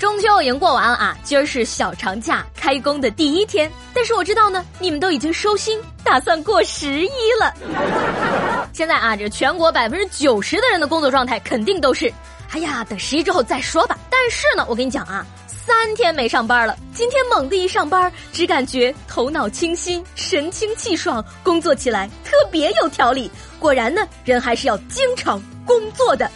中秋已经过完了啊，今儿是小长假开工的第一天。但是我知道呢，你们都已经收心，打算过十一了。现在啊，这全国百分之九十的人的工作状态肯定都是，哎呀，等十一之后再说吧。但是呢，我跟你讲啊，三天没上班了，今天猛地一上班，只感觉头脑清新，神清气爽，工作起来特别有条理。果然呢，人还是要经常工作的。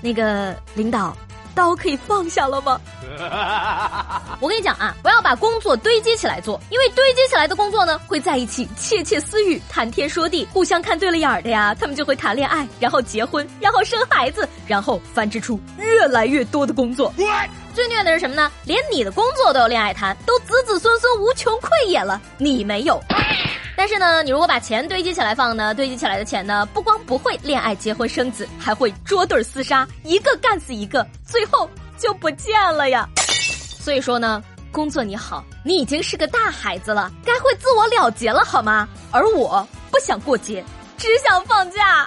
那个领导。刀可以放下了吗？我跟你讲啊，不要把工作堆积起来做，因为堆积起来的工作呢，会在一起窃窃私语、谈天说地，互相看对了眼儿的呀，他们就会谈恋爱，然后结婚，然后生孩子，然后繁殖出越来越多的工作。最虐的是什么呢？连你的工作都有恋爱谈，都子子孙孙无穷匮也了，你没有。但是呢，你如果把钱堆积起来放呢，堆积起来的钱呢，不光不会恋爱、结婚、生子，还会捉对厮杀，一个干死一个，最后就不见了呀。所以说呢，工作你好，你已经是个大孩子了，该会自我了结了好吗？而我不想过节，只想放假。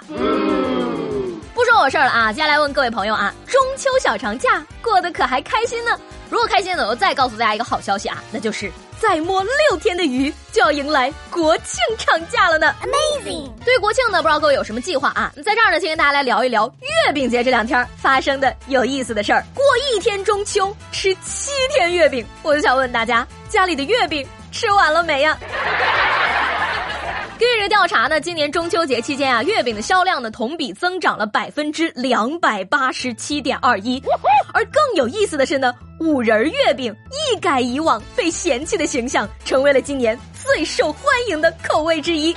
不说我事儿了啊，接下来问各位朋友啊，中秋小长假过得可还开心呢？如果开心呢，我再告诉大家一个好消息啊，那就是。再摸六天的鱼，就要迎来国庆长假了呢。Amazing！对国庆呢，不知道各位有什么计划啊？在这儿呢，先跟大家来聊一聊月饼节这两天发生的有意思的事儿。过一天中秋，吃七天月饼，我就想问大家，家里的月饼吃完了没呀？根据这调查呢，今年中秋节期间啊，月饼的销量呢同比增长了百分之两百八十七点二一。而更有意思的是呢，五仁月饼一改以往被嫌弃的形象，成为了今年最受欢迎的口味之一。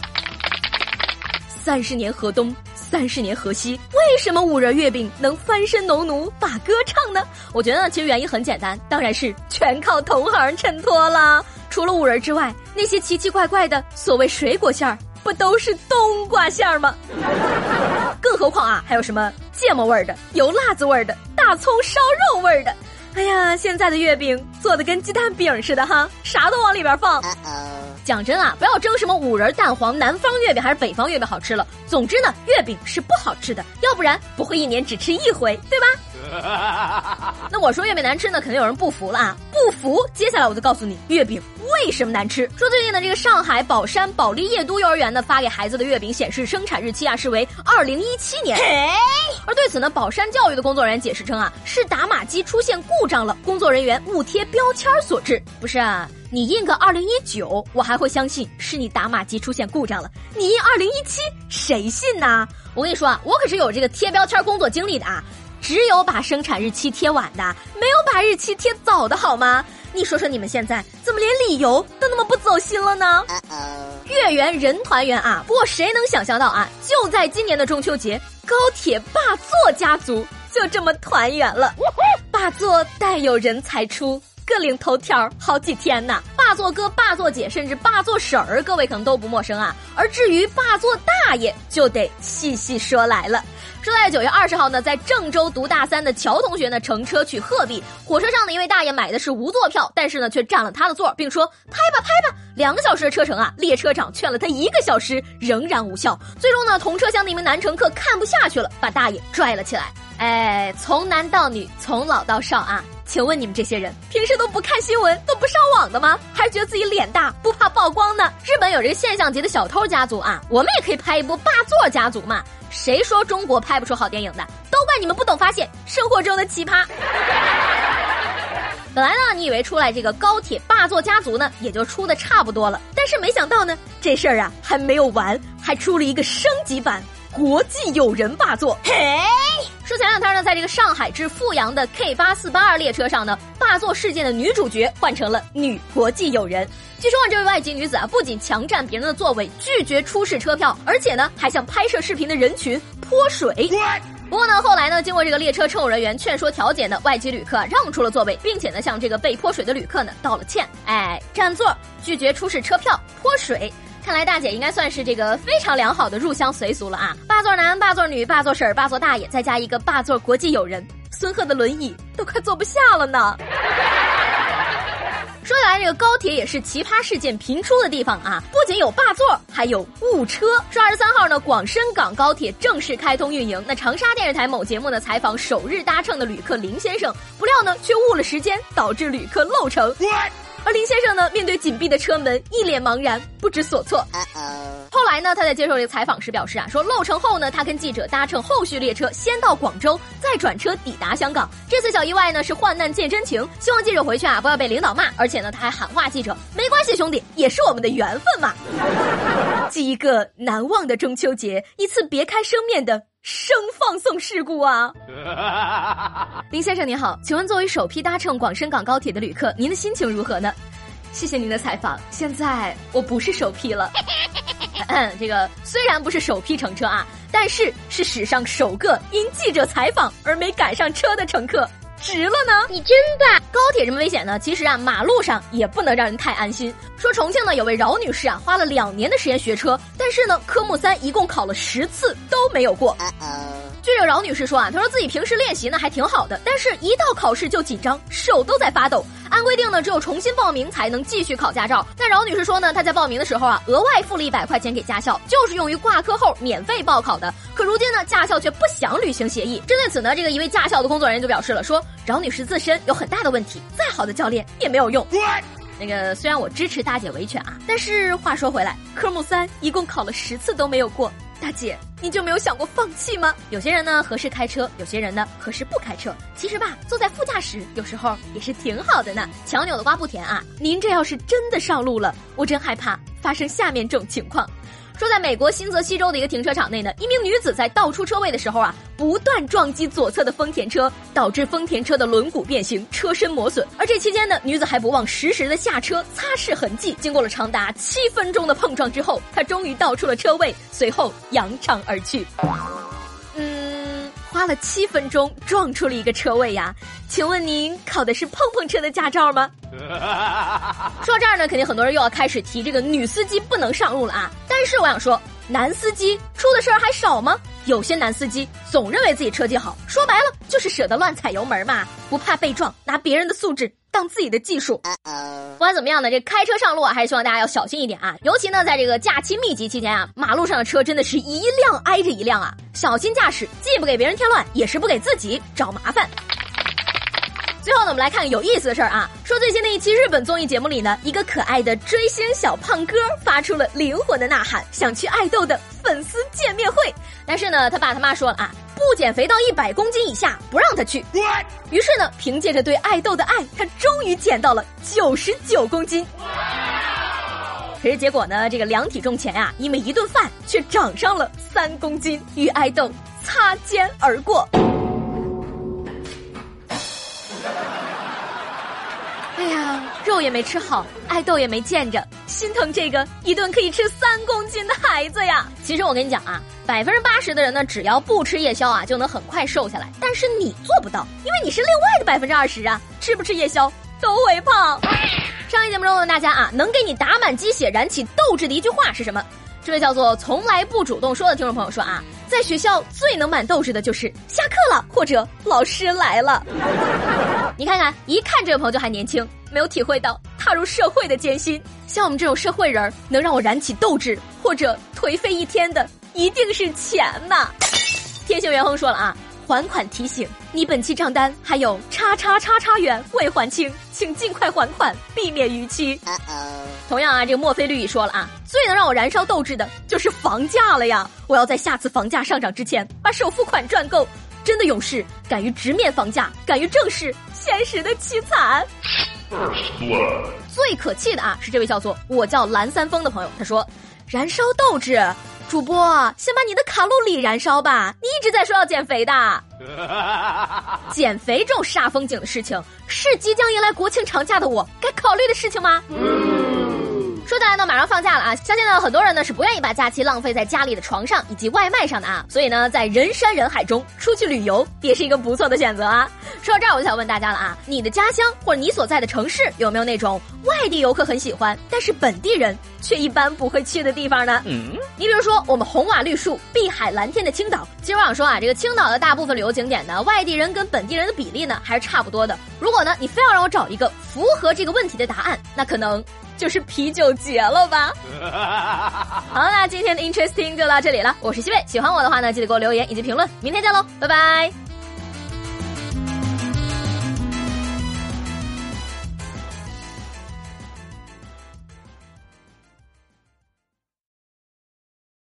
三十年河东，三十年河西，为什么五仁月饼能翻身农奴把歌唱呢？我觉得呢，其实原因很简单，当然是全靠同行衬托啦。除了五仁之外，那些奇奇怪怪的所谓水果馅儿，不都是冬瓜馅儿吗？更何况啊，还有什么芥末味儿的、油辣子味儿的、大葱烧肉味儿的。哎呀，现在的月饼做的跟鸡蛋饼似的哈，啥都往里边放。讲真啊，不要争什么五仁蛋黄，南方月饼还是北方月饼好吃了。总之呢，月饼是不好吃的，要不然不会一年只吃一回，对吧？那我说月饼难吃呢，肯定有人不服了啊！不服，接下来我就告诉你月饼为什么难吃。说最近呢这个上海宝山保利夜都幼儿园呢发给孩子的月饼显示生产日期啊是为二零一七年，而对此呢宝山教育的工作人员解释称啊是打码机出现故障了，工作人员误贴标签所致。不是啊，你印个二零一九，我还会相信是你打码机出现故障了。你印二零一七，谁信呐？我跟你说啊，我可是有这个贴标签工作经历的啊。只有把生产日期贴晚的，没有把日期贴早的，好吗？你说说你们现在怎么连理由都那么不走心了呢？月圆人团圆啊！不过谁能想象到啊？就在今年的中秋节，高铁霸座家族就这么团圆了。霸座代有人才出，各领头条好几天呢。霸座哥、霸座姐，甚至霸座婶儿，各位可能都不陌生啊。而至于霸座大爷，就得细细说来了。说在九月二十号呢，在郑州读大三的乔同学呢，乘车去鹤壁，火车上的一位大爷买的是无座票，但是呢，却占了他的座，并说拍吧拍吧。两个小时的车程啊，列车长劝了他一个小时，仍然无效。最终呢，同车厢的一名男乘客看不下去了，把大爷拽了起来。哎，从男到女，从老到少啊，请问你们这些人平时都不看新闻，都不上网的吗？还觉得自己脸大不怕曝光呢？日本有这个现象级的小偷家族啊，我们也可以拍一部霸座家族嘛。谁说中国拍不出好电影的？都怪你们不懂发现生活中的奇葩。本来呢，你以为出来这个高铁霸座家族呢，也就出的差不多了。但是没想到呢，这事儿啊还没有完，还出了一个升级版——国际友人霸座。嘿，说前两天呢，在这个上海至阜阳的 K 八四八二列车上呢，霸座事件的女主角换成了女国际友人。据说啊，这位外籍女子啊，不仅强占别人的座位，拒绝出示车票，而且呢，还向拍摄视频的人群泼水。不过呢，后来呢，经过这个列车乘务人员劝说调解呢，外籍旅客让出了座位，并且呢，向这个被泼水的旅客呢道了歉。哎，占座，拒绝出示车票，泼水。看来大姐应该算是这个非常良好的入乡随俗了啊！霸座男、霸座女、霸座婶、霸座大爷，再加一个霸座国际友人，孙贺的轮椅都快坐不下了呢。说起来，这个高铁也是奇葩事件频出的地方啊！不仅有霸座，还有误车。说二十三号呢，广深港高铁正式开通运营。那长沙电视台某节目呢，采访首日搭乘的旅客林先生，不料呢却误了时间，导致旅客漏乘。而林先生呢，面对紧闭的车门，一脸茫然，不知所措。后来呢，他在接受这个采访时表示啊，说漏乘后呢，他跟记者搭乘后续列车，先到广州，再转车抵达香港。这次小意外呢，是患难见真情，希望记者回去啊，不要被领导骂。而且呢，他还喊话记者，没关系，兄弟，也是我们的缘分嘛。记一个难忘的中秋节，一次别开生面的生放送事故啊！林先生您好，请问作为首批搭乘广深港高铁的旅客，您的心情如何呢？谢谢您的采访。现在我不是首批了，这个虽然不是首批乘车啊，但是是史上首个因记者采访而没赶上车的乘客。值了呢！你真棒！高铁这么危险呢，其实啊，马路上也不能让人太安心。说重庆呢，有位饶女士啊，花了两年的时间学车，但是呢，科目三一共考了十次都没有过。据这饶女士说啊，她说自己平时练习呢还挺好的，但是一到考试就紧张，手都在发抖。按规定呢，只有重新报名才能继续考驾照。但饶女士说呢，她在报名的时候啊，额外付了一百块钱给驾校，就是用于挂科后免费报考的。可如今呢，驾校却不想履行协议。针对此呢，这个一位驾校的工作人员就表示了，说饶女士自身有很大的问题，再好的教练也没有用。那个虽然我支持大姐维权啊，但是话说回来，科目三一共考了十次都没有过。大姐，你就没有想过放弃吗？有些人呢合适开车，有些人呢合适不开车。其实吧，坐在副驾驶有时候也是挺好的呢。强扭的瓜不甜啊！您这要是真的上路了，我真害怕发生下面这种情况。说，在美国新泽西州的一个停车场内呢，一名女子在倒出车位的时候啊，不断撞击左侧的丰田车，导致丰田车的轮毂变形，车身磨损。而这期间呢，女子还不忘实时的下车擦拭痕迹。经过了长达七分钟的碰撞之后，她终于倒出了车位，随后扬长而去。嗯，花了七分钟撞出了一个车位呀？请问您考的是碰碰车的驾照吗？说到这儿呢，肯定很多人又要开始提这个女司机不能上路了啊！但是我想说，男司机出的事儿还少吗？有些男司机总认为自己车技好，说白了就是舍得乱踩油门嘛，不怕被撞，拿别人的素质当自己的技术。不管怎么样呢，这开车上路啊，还是希望大家要小心一点啊！尤其呢，在这个假期密集期间啊，马路上的车真的是一辆挨着一辆啊，小心驾驶，既不给别人添乱，也是不给自己找麻烦。最后呢，我们来看个有意思的事儿啊。说最新的一期日本综艺节目里呢，一个可爱的追星小胖哥发出了灵魂的呐喊，想去爱豆的粉丝见面会。但是呢，他爸他妈说了啊，不减肥到一百公斤以下不让他去。于是呢，凭借着对爱豆的爱，他终于减到了九十九公斤。可是结果呢，这个量体重前啊，因为一顿饭却长上了三公斤，与爱豆擦肩而过。哎呀，肉也没吃好，爱豆也没见着，心疼这个一顿可以吃三公斤的孩子呀！其实我跟你讲啊，百分之八十的人呢，只要不吃夜宵啊，就能很快瘦下来。但是你做不到，因为你是另外的百分之二十啊，吃不吃夜宵都会胖。上一节目中问大家啊，能给你打满鸡血、燃起斗志的一句话是什么？这位叫做从来不主动说的听众朋友说啊，在学校最能满斗志的就是下课了或者老师来了。你看看，一看这位朋友就还年轻，没有体会到踏入社会的艰辛。像我们这种社会人，能让我燃起斗志或者颓废一天的，一定是钱呐。天性元亨说了啊，还款提醒，你本期账单还有叉叉叉叉元未还清，请尽快还款，避免逾期。同样啊，这个墨菲绿蚁说了啊，最能让我燃烧斗志的就是房价了呀！我要在下次房价上涨之前把首付款赚够。真的勇士，敢于直面房价，敢于正视现实的凄惨。最可气的啊，是这位叫做我叫蓝三峰的朋友，他说：“燃烧斗志，主播先把你的卡路里燃烧吧，你一直在说要减肥的。减肥这种煞风景的事情，是即将迎来国庆长假的我该考虑的事情吗？”说起来呢，马上放假了啊！相信呢，很多人呢是不愿意把假期浪费在家里的床上以及外卖上的啊，所以呢，在人山人海中出去旅游也是一个不错的选择啊！说到这儿，我就想问大家了啊，你的家乡或者你所在的城市有没有那种外地游客很喜欢，但是本地人却一般不会去的地方呢？嗯，你比如说我们红瓦绿树、碧海蓝天的青岛。其实我想说啊，这个青岛的大部分旅游景点呢，外地人跟本地人的比例呢还是差不多的。如果呢你非要让我找一个符合这个问题的答案，那可能就是啤酒节了吧。好，那今天的 Interesting 就到这里了。我是西贝，喜欢我的话呢，记得给我留言以及评论。明天见喽，拜拜。